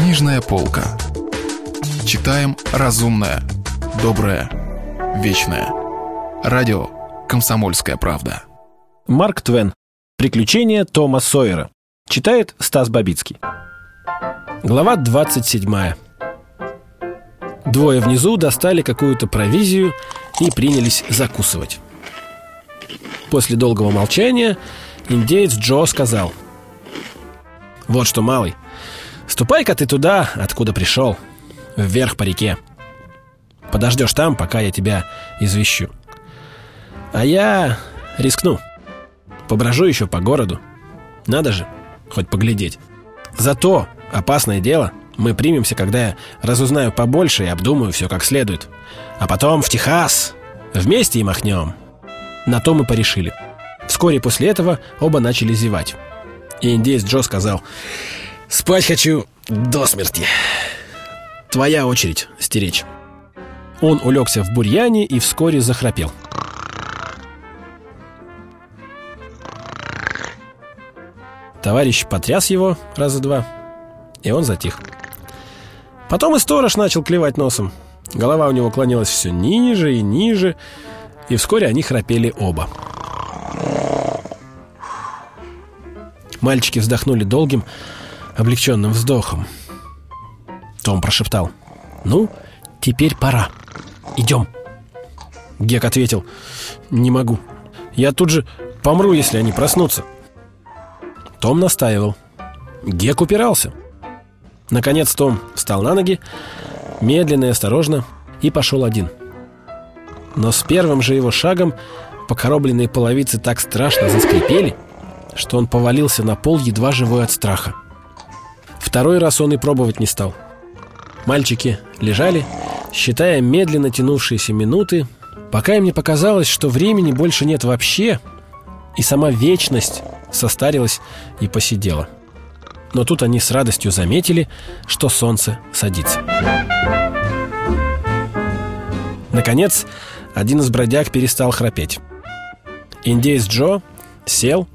Книжная полка. Читаем разумное, доброе, вечное. Радио «Комсомольская правда». Марк Твен. Приключения Тома Сойера. Читает Стас Бабицкий. Глава 27. Двое внизу достали какую-то провизию и принялись закусывать. После долгого молчания индеец Джо сказал «Вот что, малый, ступай-ка ты туда, откуда пришел, вверх по реке. Подождешь там, пока я тебя извещу. А я рискну, поброжу еще по городу. Надо же, хоть поглядеть. Зато опасное дело мы примемся, когда я разузнаю побольше и обдумаю все как следует. А потом в Техас. Вместе и махнем. На то мы порешили. Вскоре после этого оба начали зевать. И индеец Джо сказал, «Спать хочу до смерти. Твоя очередь стеречь». Он улегся в бурьяне и вскоре захрапел. Товарищ потряс его раза два, и он затих. Потом и сторож начал клевать носом. Голова у него клонилась все ниже и ниже, и вскоре они храпели оба. Мальчики вздохнули долгим, облегченным вздохом. Том прошептал. «Ну, теперь пора. Идем». Гек ответил. «Не могу. Я тут же помру, если они проснутся». Том настаивал. Гек упирался. Наконец Том встал на ноги, медленно и осторожно, и пошел один. Но с первым же его шагом покоробленные половицы так страшно заскрипели, что он повалился на пол, едва живой от страха. Второй раз он и пробовать не стал. Мальчики лежали, считая медленно тянувшиеся минуты, пока им не показалось, что времени больше нет вообще, и сама вечность состарилась и посидела. Но тут они с радостью заметили, что солнце садится. Наконец, один из бродяг перестал храпеть. Индеец Джо сел,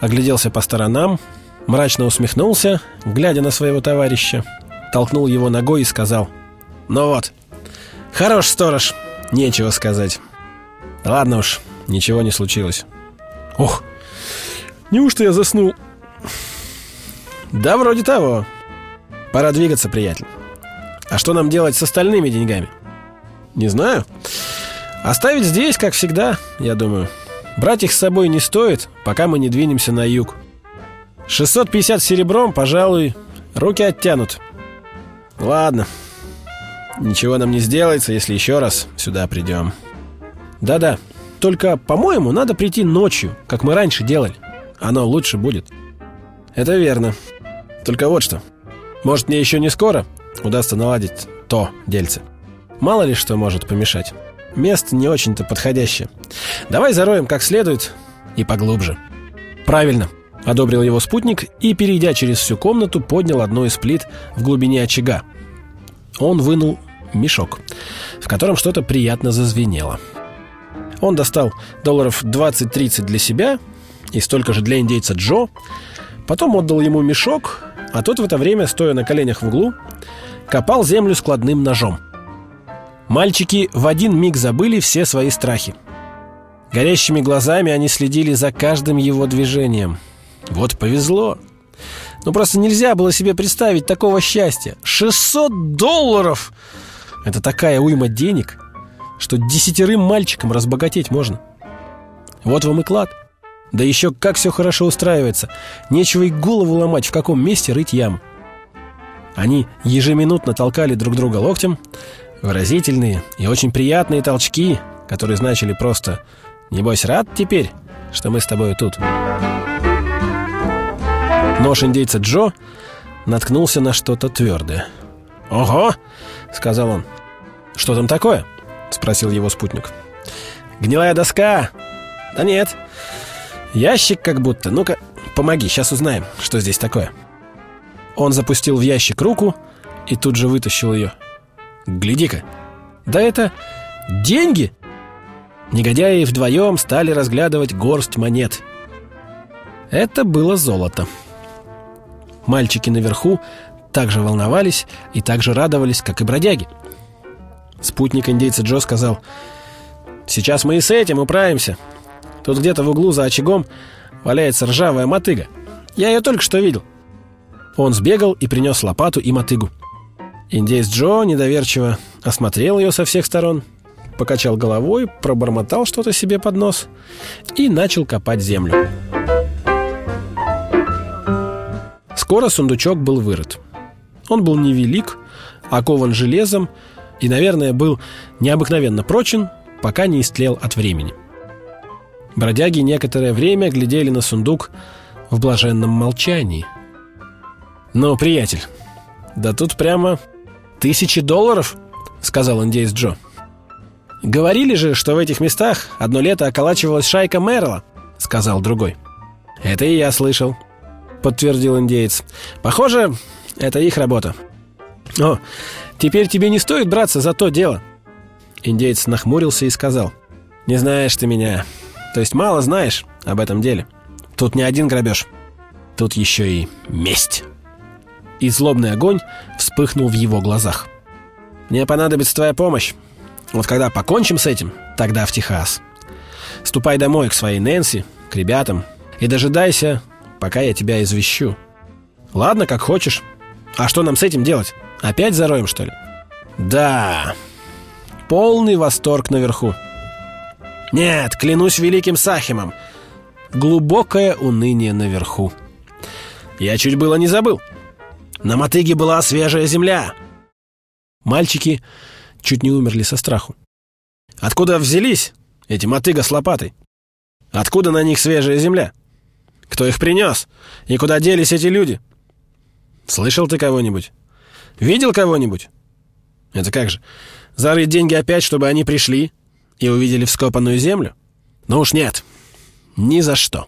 огляделся по сторонам, мрачно усмехнулся, глядя на своего товарища, толкнул его ногой и сказал «Ну вот, хорош сторож, нечего сказать. Ладно уж, ничего не случилось». «Ох, неужто я заснул?» «Да вроде того. Пора двигаться, приятель. А что нам делать с остальными деньгами?» «Не знаю. Оставить здесь, как всегда, я думаю. Брать их с собой не стоит, пока мы не двинемся на юг. 650 серебром, пожалуй, руки оттянут. Ладно. Ничего нам не сделается, если еще раз сюда придем. Да-да, только, по-моему, надо прийти ночью, как мы раньше делали. Оно лучше будет. Это верно. Только вот что. Может, мне еще не скоро удастся наладить то дельце. Мало ли что может помешать. Место не очень-то подходящее. Давай зароем как следует и поглубже. Правильно, одобрил его спутник и, перейдя через всю комнату, поднял одну из плит в глубине очага. Он вынул мешок, в котором что-то приятно зазвенело. Он достал долларов 20-30 для себя и столько же для индейца Джо, потом отдал ему мешок, а тот в это время, стоя на коленях в углу, копал землю складным ножом. Мальчики в один миг забыли все свои страхи. Горящими глазами они следили за каждым его движением. Вот повезло. Ну просто нельзя было себе представить такого счастья. 600 долларов! Это такая уйма денег, что десятерым мальчикам разбогатеть можно. Вот вам и клад. Да еще как все хорошо устраивается. Нечего и голову ломать, в каком месте рыть яму. Они ежеминутно толкали друг друга локтем, Выразительные и очень приятные толчки, которые значили просто «Небось, рад теперь, что мы с тобой тут?» Нож индейца Джо наткнулся на что-то твердое. «Ого!» — сказал он. «Что там такое?» — спросил его спутник. «Гнилая доска!» «Да нет. Ящик как будто. Ну-ка, помоги, сейчас узнаем, что здесь такое». Он запустил в ящик руку и тут же вытащил ее. Гляди-ка, да это деньги!» Негодяи вдвоем стали разглядывать горсть монет. Это было золото. Мальчики наверху так же волновались и так же радовались, как и бродяги. Спутник индейца Джо сказал, «Сейчас мы и с этим управимся. Тут где-то в углу за очагом валяется ржавая мотыга. Я ее только что видел». Он сбегал и принес лопату и мотыгу. Индейец Джо недоверчиво осмотрел ее со всех сторон, покачал головой, пробормотал что-то себе под нос и начал копать землю. Скоро сундучок был вырыт. Он был невелик, окован железом и, наверное, был необыкновенно прочен, пока не истлел от времени. Бродяги некоторое время глядели на сундук в блаженном молчании. «Ну, приятель, да тут прямо тысячи долларов», — сказал индейец Джо. «Говорили же, что в этих местах одно лето околачивалась шайка Мерла», — сказал другой. «Это и я слышал», — подтвердил индейец. «Похоже, это их работа». «О, теперь тебе не стоит браться за то дело». Индейец нахмурился и сказал. «Не знаешь ты меня. То есть мало знаешь об этом деле. Тут не один грабеж. Тут еще и месть». И злобный огонь вспыхнул в его глазах. «Мне понадобится твоя помощь. Вот когда покончим с этим, тогда в Техас. Ступай домой к своей Нэнси, к ребятам, и дожидайся, пока я тебя извещу. Ладно, как хочешь. А что нам с этим делать? Опять зароем, что ли? Да. Полный восторг наверху. Нет, клянусь великим Сахимом. Глубокое уныние наверху. Я чуть было не забыл. На мотыге была свежая земля. Мальчики чуть не умерли со страху. Откуда взялись эти мотыга с лопатой? Откуда на них свежая земля? Кто их принес? И куда делись эти люди? Слышал ты кого-нибудь? Видел кого-нибудь? Это как же? Зарыть деньги опять, чтобы они пришли и увидели вскопанную землю? Ну уж нет. Ни за что.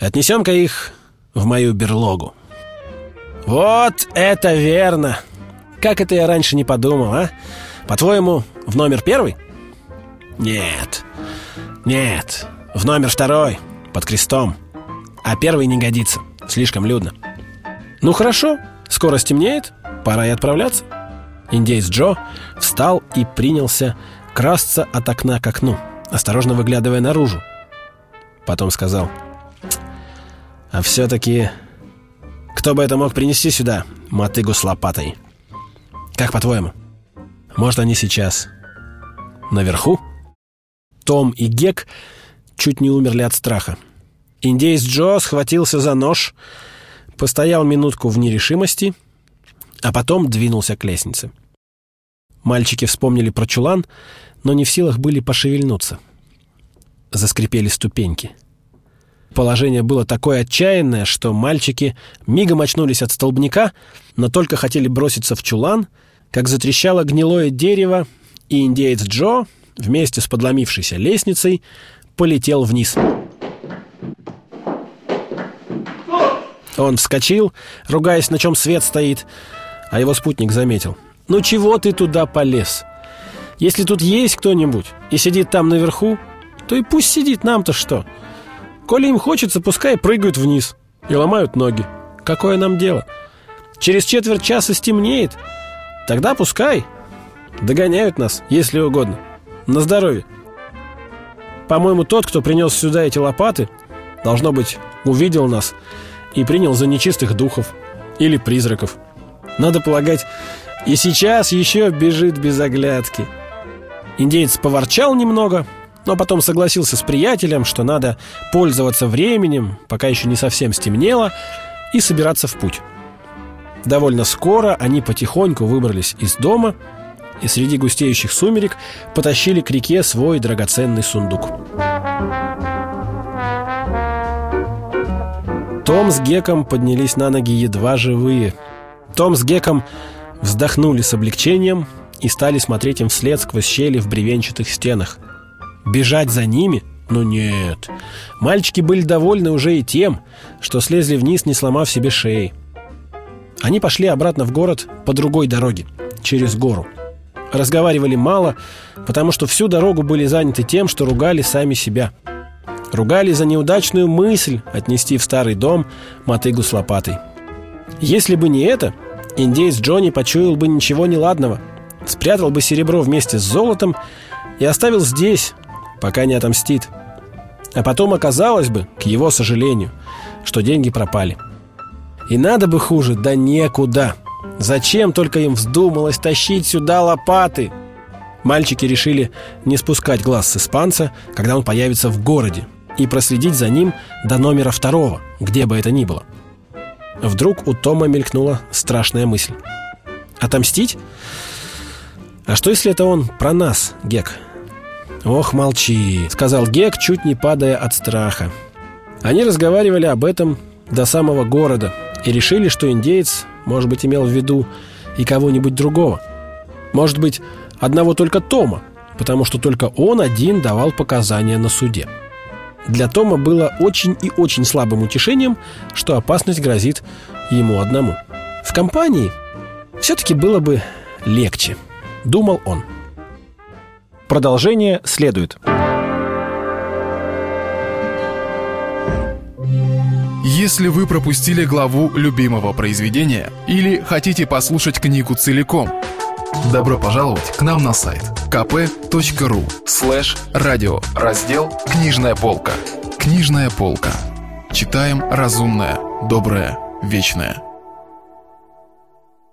Отнесем-ка их в мою берлогу. Вот это верно! Как это я раньше не подумал, а? По-твоему, в номер первый? Нет. Нет. В номер второй, под крестом. А первый не годится. Слишком людно. Ну хорошо, скоро стемнеет, пора и отправляться. Индейец Джо встал и принялся красться от окна к окну, осторожно выглядывая наружу. Потом сказал, «А все-таки кто бы это мог принести сюда, мотыгу с лопатой?» Как по-твоему? Может, они сейчас наверху? Том и Гек чуть не умерли от страха. Индейец Джо схватился за нож, постоял минутку в нерешимости, а потом двинулся к лестнице. Мальчики вспомнили про чулан, но не в силах были пошевельнуться. Заскрипели ступеньки. Положение было такое отчаянное, что мальчики мигом очнулись от столбняка, но только хотели броситься в чулан, как затрещало гнилое дерево, и индеец Джо вместе с подломившейся лестницей полетел вниз. Он вскочил, ругаясь, на чем свет стоит, а его спутник заметил. «Ну чего ты туда полез? Если тут есть кто-нибудь и сидит там наверху, то и пусть сидит, нам-то что?» Коли им хочется, пускай прыгают вниз и ломают ноги. Какое нам дело? Через четверть часа стемнеет. Тогда пускай. Догоняют нас, если угодно. На здоровье. По-моему, тот, кто принес сюда эти лопаты, должно быть, увидел нас и принял за нечистых духов или призраков. Надо полагать, и сейчас еще бежит без оглядки. Индеец поворчал немного, но потом согласился с приятелем, что надо пользоваться временем, пока еще не совсем стемнело, и собираться в путь. Довольно скоро они потихоньку выбрались из дома и среди густеющих сумерек потащили к реке свой драгоценный сундук. Том с Геком поднялись на ноги едва живые. Том с Геком вздохнули с облегчением и стали смотреть им вслед сквозь щели в бревенчатых стенах – Бежать за ними? Ну нет. Мальчики были довольны уже и тем, что слезли вниз, не сломав себе шеи. Они пошли обратно в город по другой дороге, через гору. Разговаривали мало, потому что всю дорогу были заняты тем, что ругали сами себя. Ругали за неудачную мысль отнести в старый дом мотыгу с лопатой. Если бы не это, индейец Джонни почуял бы ничего неладного, спрятал бы серебро вместе с золотом и оставил здесь, пока не отомстит. А потом оказалось бы, к его сожалению, что деньги пропали. И надо бы хуже, да некуда. Зачем только им вздумалось тащить сюда лопаты? Мальчики решили не спускать глаз с испанца, когда он появится в городе, и проследить за ним до номера второго, где бы это ни было. Вдруг у Тома мелькнула страшная мысль. Отомстить? А что, если это он про нас, Гек? «Ох, молчи», — сказал Гек, чуть не падая от страха. Они разговаривали об этом до самого города и решили, что индеец, может быть, имел в виду и кого-нибудь другого. Может быть, одного только Тома, потому что только он один давал показания на суде. Для Тома было очень и очень слабым утешением, что опасность грозит ему одному. В компании все-таки было бы легче, думал он. Продолжение следует. Если вы пропустили главу любимого произведения или хотите послушать книгу целиком, добро пожаловать к нам на сайт kp.ru слэш радио раздел «Книжная полка». Книжная полка. Читаем разумное, доброе, вечное.